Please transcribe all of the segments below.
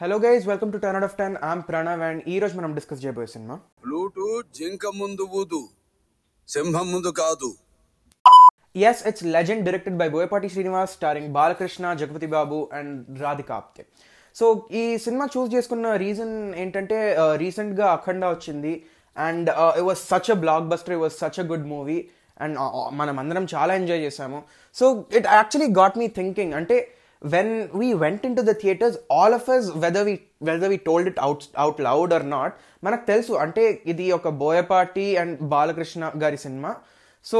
Hello guys welcome to out of ten I'm Pranav and ఈ రోజు మనం discuss చేయబోయే సినిమా ప్లూటు జింక ముందు ఊదు సింహం ముందు కాదు. Yes it's Legend directed by Boyapati Srinivas starring Balakrishna Jagapathi Babu and Radhika Apte so ఈ సినిమా చూస్ చేసుకున్న రీజన్ ఏంటంటే రీసెంట్గా అఖండ వచ్చింది and it was such a blockbuster it was such a good movie and మనం అందరం చాలా ఎంజాయ్ చేసాము. So it actually got me thinking అంటే when we went into the theaters all of us whether we whether we told it out out loud or not మనకు తెలుసు అంటే ఇది ఒక బోయపాటి అండ్ బాలకృష్ణ గారి సినిమా సో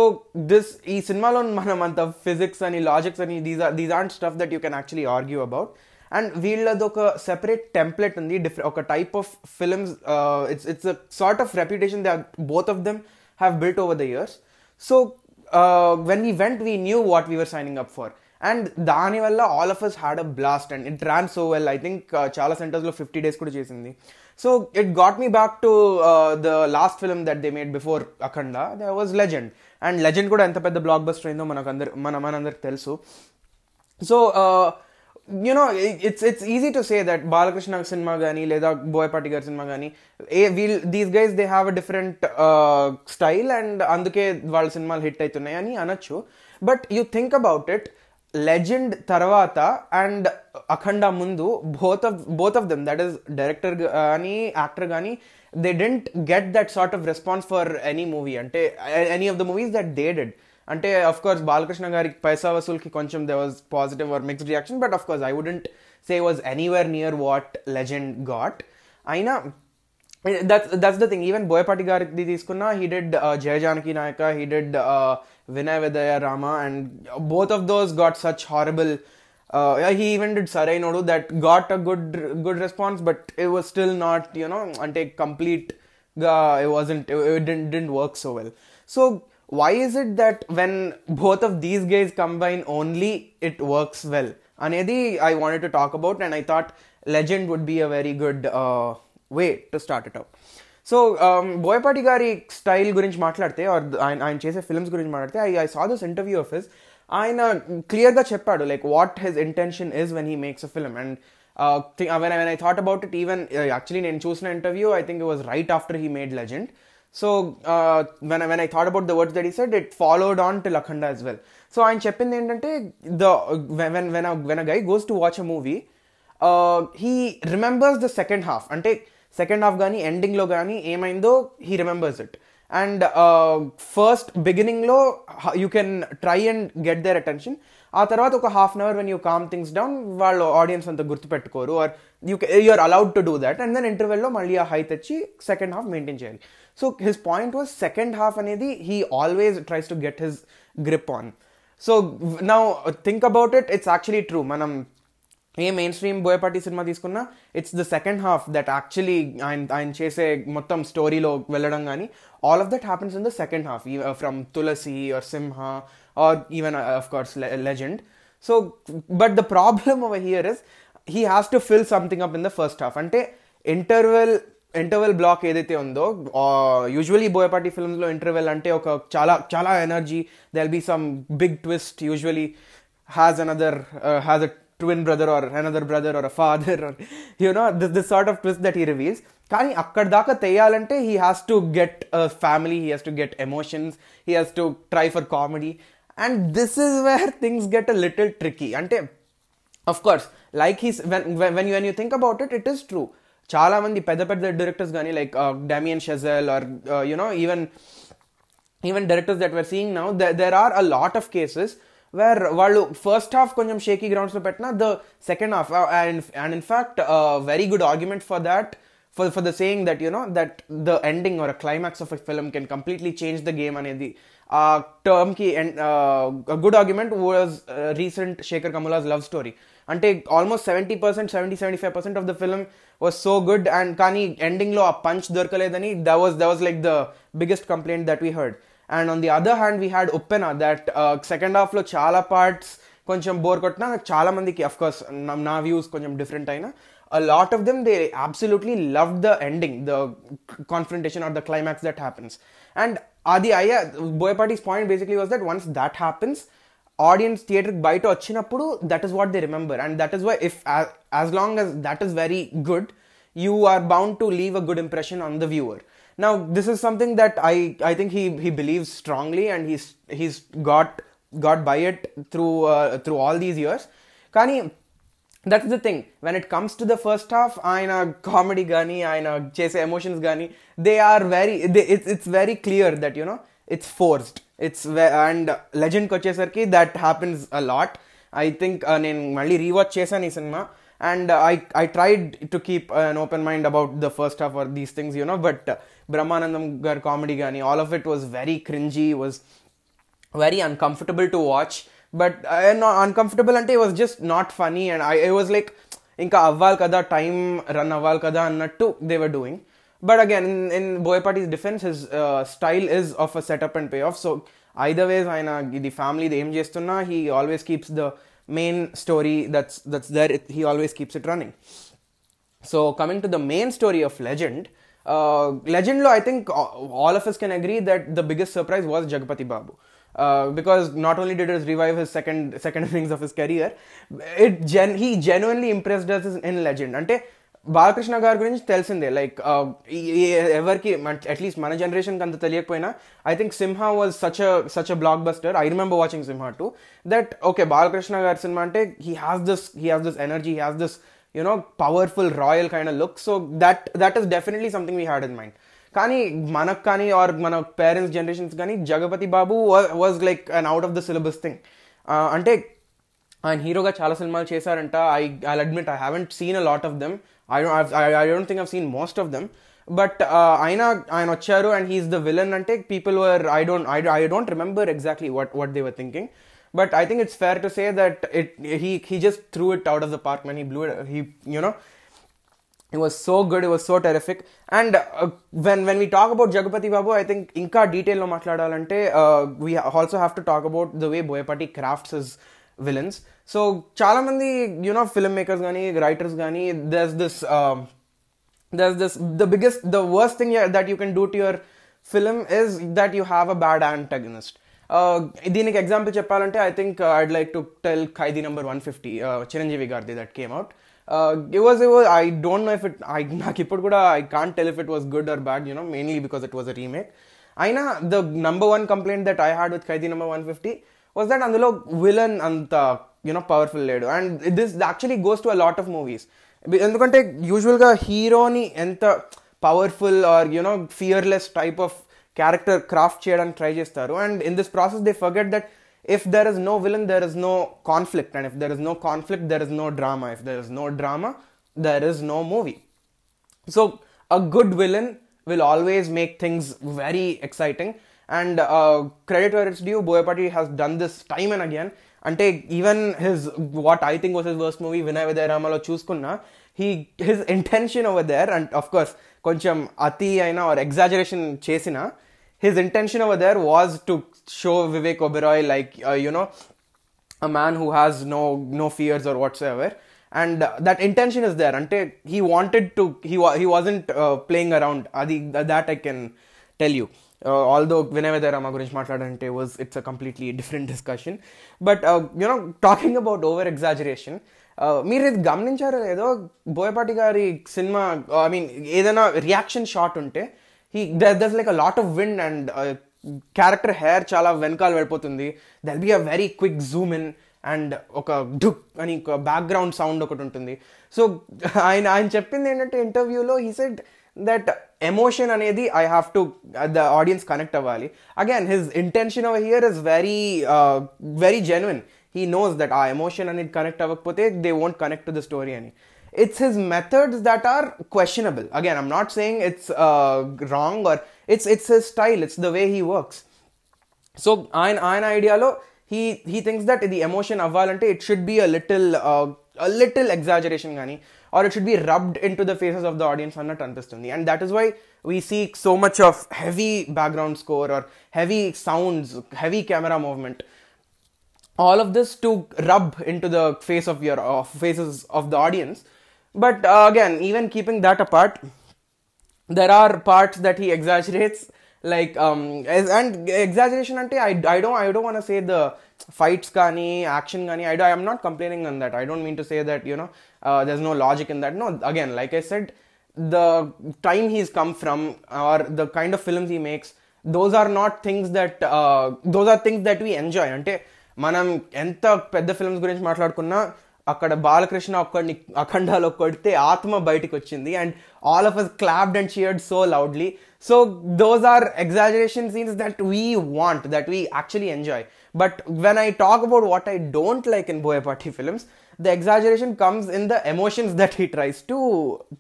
దిస్ ఈ సినిమాలో మనం అంత ఫిజిక్స్ అని లాజిక్స్ అని these are these are stuff that you can actually argue about and వీళ్ళది ఒక సెపరేట్ టెంప్లెట్ ఉంది డిఫరెంట్ ఒక type of films it's it's a sort of reputation they both of them have built over the years so when we went we knew what we were signing up for And దానివల్ల all of us had a blast and it ran so well I think చాలా సెంటర్స్లో fifty days కూడా చేసింది. So it got me back to the last film that they made before Akhanda the was Legend and Legend కూడా ఎంత పెద్ద block buster అయిందో మనకు అందరు మన మనందరికి తెలుసు. So you know it's it's easy to say that Balakrishna cinema కానీ లేదా బోయపాటి గారి సినిమా కానీ a wheel these guys they have a different style and అందుకే వాళ్ళ సినిమాలు హిట్ అవుతున్నాయి అని అనొచ్చు. But you think about it Legend తర్వాత అండ్ అఖండ ముందు both of both of them that is director కానీ యాక్టర్ కానీ they didn't get that sort of response for any movie. అంటే any of the movies that they did. అంటే of course Balakrishna గారికి పైసా వసూల్కి కొంచెం they was positive or mixed reaction but of course I wouldn't say was anywhere near what Legend got అయినా that's that's the thing even Boyapati గారికి తీసుకున్న he did Jaya Janaki Nayaka he did Vinay Vidayarama, and both of those got such horrible. Uh, he even did Sarrainodu that got a good good response, but it was still not you know until complete. Uh, it wasn't it, it didn't didn't work so well. So why is it that when both of these guys combine only it works well? Anedi I wanted to talk about, and I thought legend would be a very good uh, way to start it out. So Boyapati గారి style గురించి మాట్లాడితే are ఆయన ఆయన చేసే films గురించి మాట్లాడితే I I saw this interview of his ఆయన క్లియర్గా చెప్పాడు like what his intention is when he makes a film and when when I thought about it even actually నేను చూసిన interview I think it was right after he made Legend so when when I thought about the words that he said it followed on till Akhanda as well so ఆయన చెప్పింది ఏంటంటే the when when when a guy goes to watch a movie he remembers the second half అంటే second half కానీ ఎండింగ్లో కానీ ఏమైందో he remembers it and first బిగినింగ్లో you can try and get their attention ఆ తర్వాత ఒక half an hour when you calm things down వాళ్ళు ఆడియన్స్ అంత గుర్తుపెట్టుకోరు are you you're allowed to do that and then ఇంటర్వెల్లో మళ్ళీ ఆ హై తెచ్చి సెకండ్ హాఫ్ మెయింటైన్ చేయాలి so his point was second half అనేది he always tries to get his grip on so now think about it it's actually true మనం ఏ mainstream Boyapati సినిమా తీసుకున్నా it's the second half that actually ఆయన ఆయన చేసే మొత్తం స్టోరీలో వెళ్ళడం కానీ all of that happens in the second half from Tulasi or Simha or even of course Legend so but the problem our here is he has to fill something up in the first half అంటే interval interval block ఏదైతే ఉందో usually Boyapati ఫిల్మ్స్లో interval అంటే ఒక చాలా చాలా energy there'll be some big twist usually has another has a twin brother or another brother or a father or you this this sort of twist that he reveals కానీ అక్కడ దాకా తెయ్యాలంటే he has to get family he has to get emotions he has to try for comedy and this is where things get a little tricky అంటే of course like he's when when when you think about it it is true చాలామంది పెద్ద పెద్ద directors కానీ like Damien Chazelle or you know even even directors that were seeing now there are a lot of cases where వాళ్ళు first half కొంచెం shaky గ్రౌండ్స్లో పెట్టిన the second half and and in fact very good argument for that for for the saying that you know that the ending or climax of a film can completely change the game అనేది ఆ టర్మ్కి good argument was recent Sekhar Kammula's love story అంటే almost seventy percent seventy seventy five percent of the film was so good and కానీ ఎండింగ్లో ఆ punch దొరకలేదని the was the was like the biggest complaint that we heard and on the other hand we had Uppena that second హాఫ్లో చాలా parts కొంచెం bore కొట్టినా చాలా మందికి of course నా వ్యూస్ కొంచెం డిఫరెంట్ అయినా a lot of them they absolutely loved the ending the confrontation or the climax that happens. And adi uh, Boyapati's point basically was that once that happens audience theater బయట వచ్చినప్పుడు that is what they remember. And that is why if as long as that is very good you are bound to leave a good impression on the viewer Now, this is something that I, I think he, he believes strongly, and he's he's got got by it through uh, through all these years. Kani, that's the thing. When it comes to the first half, ఆయన comedy కానీ ఆయన చేసే emotions కానీ they are very it's it's very clear that you know it's forced it's and లెజెండ్కి వచ్చేసరికి that happens a lot I think నేను మళ్ళీ rewatch చేశాను ఈ cinema and uh, I I tried to keep an open mind about the first half or these things, you know. But uh, Brahmanandam gar comedy gani, all of it was very cringy, was very uncomfortable to watch. But uh, not uncomfortable ante it was just not funny, and I it was like ఇంకా అవ్వాలి కదా time run అవ్వాలి కదా అన్నట్టు they were doing but again in in బోయపాటీస్ defence his style is of a setup and pay of so either ways ఆయన ఇది family ఏం చేస్తున్నా he always keeps the main story that's that's there he always keeps it running. So coming to the main story of legend uh, legend lo i think all of us can agree that the biggest surprise was Jagapati Babu. Uh, because not only did it revive his second second innings of his career it gen he genuinely impressed us in legend. Ante Balakrishna గారి గురించి తెలిసిందే. Like ఎవరికి at least మన జనరేషన్కి అంత తెలియకపోయినా I think Simha was such such a blockbuster I remember watching Simha too that okay Balakrishna గారి సినిమా అంటే he has this he has this energy he has this you know powerful royal kind of look so that that is definitely something we had in mind కానీ మనకు కానీ or మన parents generations కానీ Jagapathi Babu was like an out of the syllabus thing అంటే ఆయన హీరోగా చాలా సినిమాలు చేశారంట. I I admit I haven't seen a lot of them I I don't think I've seen most of them but ఆయన ఆయన వచ్చారు అండ్ హీఈస్ ద విలన్ అంటే people were I don't I I don't remember exactly what what they were thinking but I think it's fair to say that it he he just through it out of the park men he blue he you know it was so good it was so terrific and uh, when when we talk about jagapati babu i think inka detail lo matladalante uh, we also have to talk about the way boyapati crafts his villains so చాలా మంది you know film makers gani writers gani there's this um, there's this the biggest the worst thing that you can do to your film is that you have a bad antagonist దీనికి example చెప్పాలంటే I think I'd like to tell Khaidi number one fifty Chiranjeevi గారిది that came out it was it was I don't know if it I నాకు ఇప్పుడు కూడా I can't tell if it was good or bad you know mainly because it was a remake అయినా the number one complaint that I had with Khaidi number one fifty was that అందులో villain అంత you know powerful లేడు and this actually goes to a lot of movies ఎందుకంటే యూజువల్గా హీరోని ఎంత powerful or you know fearless type of character craft చేయడానికి try చేస్తారు and in this process they forget that if there is no villain, there is no conflict. And if there is no conflict, there is no drama. If there is no drama, there is no movie. So, a good villain will always make things very exciting. and credit credit it's due Boyapati has done this time and again అంటే even his what I think was his worst movie Vinaya విదయరామలో చూసుకున్నా he his intention over there and of course కొంచెం అతి అయినా are exaggeration చేసిన his intention over there was to show Vivek Oberoi like you know a man who has no no fears or whatsoever and that intention is there అంటే he wanted to he he wasn't playing around అది that I can tell you although can tell గురించి మాట్లాడంటే was it's a completely different discussion but you know talking about over about uh, మీరు ఇది గమనించారో లేదో బోయపాటి గారి సినిమా uh, I mean ఏదైనా reaction shot ఉంటే he does like a lot of wind and character hair చాలా వెనకాల వెళ్ళిపోతుంది. There'll be a very quick zoom in and ఒక డుక్ అని బ్యాక్గ్రౌండ్ సౌండ్ ఒకటి ఉంటుంది. సో ఆయన ఆయన చెప్పింది ఏంటంటే ఇంటర్వ్యూలో హీ సెడ్ దట్ ఎమోషన్ అనేది I have to the audience connect అవ్వాలి again his intention over here is very very genuine he knows that ఆ ఎమోషన్ అనేది కనెక్ట్ అవ్వకపోతే they won't connect to the story అని it's his methods that are questionable again i'm not saying it's uh, wrong or it's it's his style it's the way he works so ఆయన ఆయన ఐడియాలో he he thinks that the emotion అవ్వాలంటే it should be a little uh, a little exaggeration కానీ or it should be rubbed into the faces of the audience అన్నట్టు అనిపిస్తుంది and that is why we see so much of heavy background score or heavy sounds heavy camera movement all of this to rub into the face of your uh, faces of the audience but uh, again even keeping that apart there are parts that he exaggerates like and exaggeration అంటే I I don't I don't want say the fights కానీ action కానీ I do I'm not complaining on that I don't mean to say that you know there no logic in that no again like I said the time he's come from or the kind of films he makes those are not things that those are things that we enjoy అంటే మనం ఎంత పెద్ద films గురించి మాట్లాడుకున్నా అక్కడ బాలకృష్ణ ఒక్కడిని అఖండాలో కొడితే ఆత్మ బయటకు వచ్చింది. And all of us clapped and cheered so loudly so those are exaggeration scenes that we want that we actually enjoy but when I talk about what I don't like in Boyapati films the exaggeration comes in the emotions that he tries to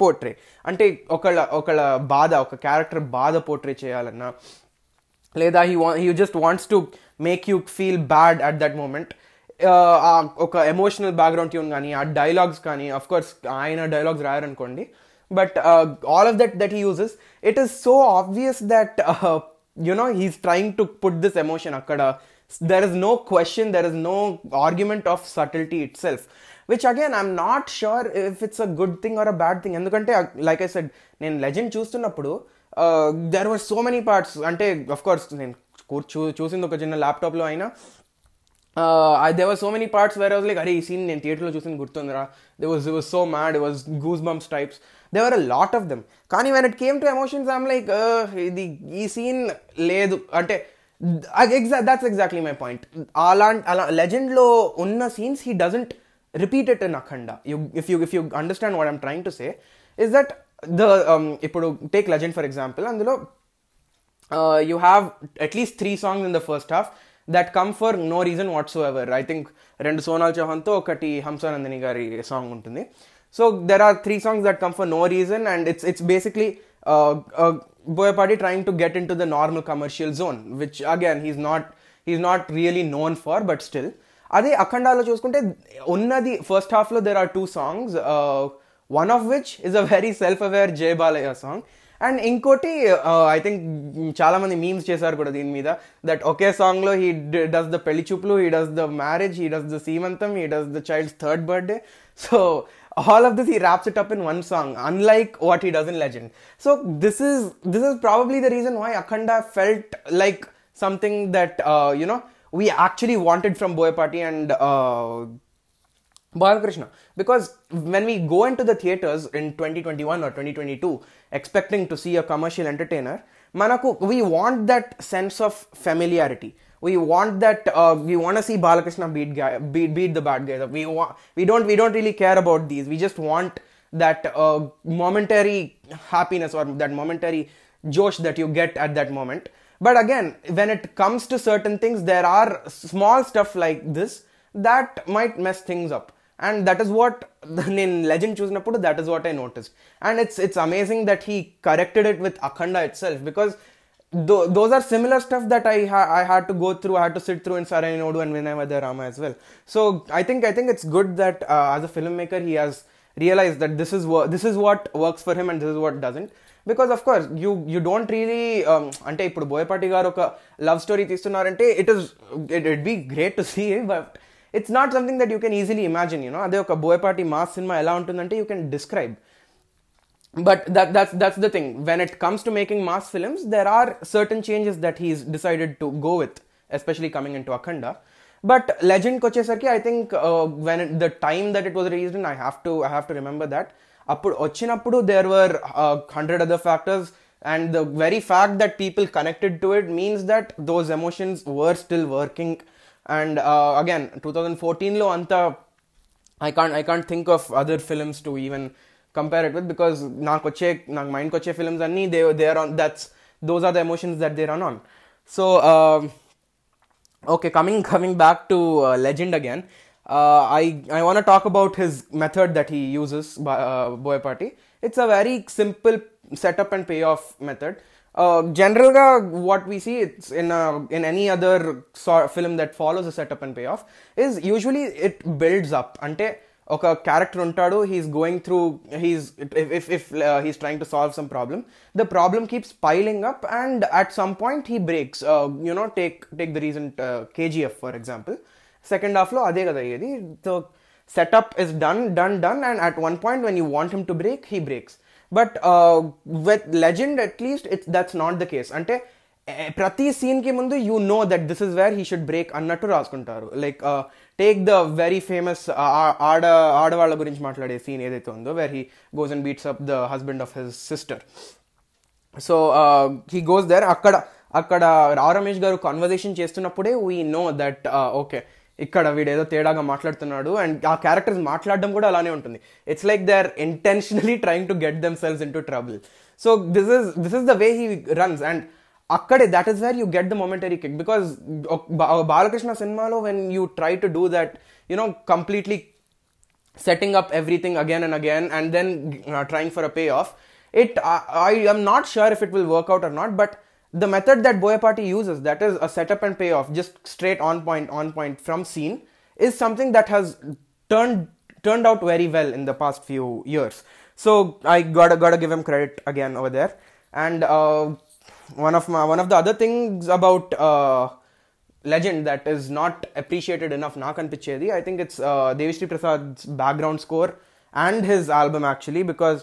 portray అంటే ఒకళ్ళ ఒకళ్ళ బాధ ఒక character బాధ portray చేయాలన్నా లేదా he వా he just wants to make you feel bad at that moment ఒక ఎమోషనల్ బ్యాక్గ్రౌండ్ ట్యూన్ కానీ ఆ డైలాగ్స్ కానీ అఫ్ కోర్స్ ఆయన dialogues రాయారనుకోండి. But all of that that he uses it is so obvious that you know he's trying to put this emotion అక్కడ. There is no question there is no argument of subtlety itself which again I'm not sure if it's a good thing or a bad thing ఎందుకంటే like I said నేను Legend చూస్తున్నప్పుడు there were so many parts అంటే of course నేను చూ చూసింది ఒక చిన్న ల్యాప్టాప్లో అయినా there were so many parts where was like అరే ఈ సీన్ నేను థియేటర్లో చూసింది గుర్తుందిరా they was was so mad was goose bumps types they were a lot of them కానీ when it came to emotions I'm like ఇది ఈ scene లేదు అంటే ఎగ్జా దాట్స్ ఎగ్జాక్ట్లీ మై పాయింట్ అలాంటి అలా లెజెండ్లో ఉన్న scenes he doesn't repeat it in Akhanda you if you if you understand what I'm trying to say is that the ఇప్పుడు take legend for example అందులో you have at least three songs in the first half That come for no reason whatsoever I think రెండు సోనాల్ చౌహాన్తో ఒకటి హంసానందిని గారి song ఉంటుంది. So there are three songs that come for no reason and it's it's basically Boyapati trying to get in to the normal commercial zone which again he's not he's not really known for, but still అదే అఖండాలో చూసుకుంటే ఉన్నది first హాఫ్లో there are two songs one of which is a very self aware Jai Balayya song and ఇంకోటి I think చాలా మంది memes చేశారు కూడా దీని మీద దట్ ఒకే సాంగ్ లో he does the pelli choopulu he does the marriage he does the seemantham he does the child's third birthday so all of this he wraps it up in one song unlike what he does in legend so this is this is probably the reason why akhanda felt like something that uh, you know we actually wanted from boyapati and uh, Balakrishna. Because when we go into the theaters in 2021 or 2022 expecting to see a commercial entertainer, Manaku, we want that sense of familiarity. We want that uh, we want to see Balakrishna beat guy beat the bad guys. We want we don't we don't really care about these. We just want that uh, momentary happiness or that momentary josh that you get at that moment. But again, when it comes to certain things, there are small stuff like this that might mess things up and that is what నేను Legend చూసినప్పుడు that is what I noticed and it's it's amazing that he corrected it with Akhanda itself because those are similar stuff that I I had to go through. I had to sit through in Sarrainodu and Vinaya Vidheya Rama as well. So I think I think it's good that uh, as a filmmaker he has realized that this is this is what works for him and this is what doesn't. Because of course you you don't really అంటే ఇప్పుడు బోయపాటి గారు ఒక love story తీస్తున్నారంటే it is it it be great to see but it's not something that you can easily imagine you know అదే ఒక Boyapati mass సినిమా ఎలా ఉంటుందంటే you can describe but that that's that's the thing when it comes to making mass films there are certain changes that he's decided to go with especially coming into akhanda but legend kochesarki i think uh, when it, the time that it was released in i have to i have to remember that అప్పుడు వచ్చినప్పుడు there were uh, hundred other factors and the very fact that people connected to it means that those emotions were still and again two thousand ఫోర్టీన్లో అంత I can't I can't think of other films to even compare it with because నాకు వచ్చే నాకు మైండ్కి వచ్చే films అన్నీ they they are on that's those are the emotions that they run on so okay coming coming back to uh, legend again uh, i i want to talk about his method that he uses by uh, Boyapati it's a very simple setup and payoff method. uh, generally what we see it's in a, in any other sort film that follows a setup and payoff is usually it builds up ante ఒక character ఉంటాడు he's going through he's if if he's trying to solve some problem the problem keeps piling up and at some point he breaks you know take take the Regent KGF for example second హాఫ్లో అదే కదా అయ్యేది so setup is done done done and at one point when you want him to break he breaks but with Legend at least it's that's not the case అంటే ప్రతి సీన్కి ముందు you know that this is where he should break అన్నట్టు రాసుకుంటారు. Like take the very famous ఆడ ఆడవాళ్ళ గురించి మాట్లాడే సీన్ ఏదైతే ఉందో where he goes and beats up the husband of his sister so he goes there అక్కడ అక్కడ రా Ramesh garu conversation చేస్తున్నప్పుడే we know that okay ఇక్కడ వీడేదో తేడాగా మాట్లాడుతున్నాడు అండ్ ఆ క్యారెక్టర్స్ మాట్లాడడం కూడా అలానే ఉంటుంది. It's like they are intentionally trying to get themselves in to trouble so this is this is the way he runs and అక్కడే that is where you get the momentary kick because Balakrishna సినిమాలో when you try to do that you know completely setting up everything again and again and then trying for a payoff it I I'm not sure if it will will work out or not the method that Boyapati uses, that is a setup and payoff, just straight on point, on point from scene, is something that has turned turned out very well in the past few years. So I gotta gotta give him credit again over there. And uh, one of my one of the other things about uh, legend that is not appreciated enough, Nakan Pichedi, I think it's uh, Devi Sri Prasad's background score score and his album actually because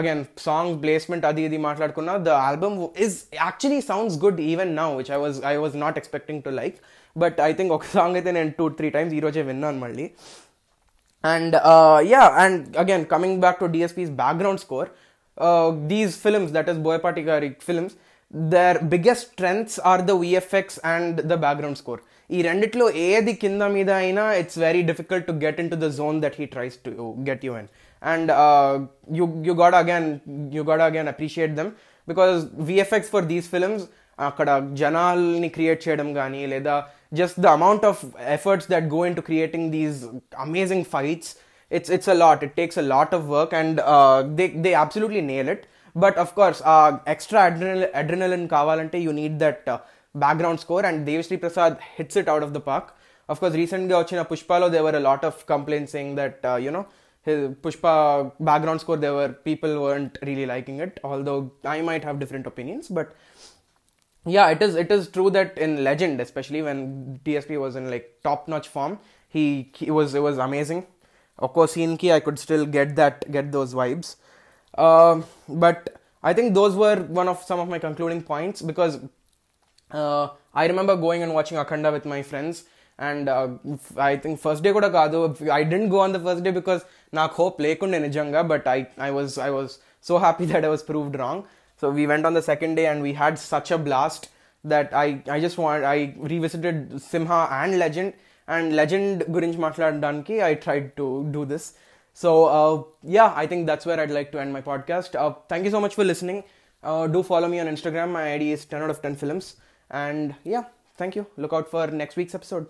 again song placement అది ఇది మాట్లాడుకున్నా the album is actually sounds good even now which I was I was not expecting to like but I think ఒక song అయితే నేను two three times ఈరోజే విన్నాను మళ్ళీ and uh, yeah and again coming back to dsp's background score uh, these films that is boyapati gari films their biggest strengths are the vfx and the background score ఈ రెండిట్లో ఏది కింద మీద అయినా it's very difficult to get in to the zone that he tries to get you in and you you got again you got again appreciate them because VFX for these films అక్కడ జనాల్ని create చేయడం కానీ లేదా just the amount of efforts that go in to creating these amazing fights it's it's a lot it takes a lot of work and uh, they they absolutely nail it but of course uh, extra adrenal- adrenaline kavalante you need that uh, background score, and Devi Sri Prasad hits it out of the park. Of course, recently Ochina Pushpalo, there were a lot of complaints saying that, uh, you know, his Pushpa background score, there were people weren't really liking it, although I might have different opinions, but yeah, it is it is true that in Legend, especially when DSP was in like top notch form, he, he was it was amazing. Of course, Hinki, I could still get that get those vibes. Uh, but I think those were one of some of my concluding points because i remember going and watching akhanda with my friends and uh, i think first day kuda kaadu i didn't go on the first day because నాకు hope లేకుండే నిజంగా but i i was i was so happy that i was proved wrong so we went on the second day and we had such a blast that I, I just want I revisited Simha and Legend and Legend గురించి మాట్లాడడానికి I tried to do this. So uh, yeah, I think that's where I'd like to end my podcast. Uh, thank you so much for listening. Uh, do follow me on Instagram. My ID is 10 out of 10 films. and yeah, thank you. Look out for next week's episode.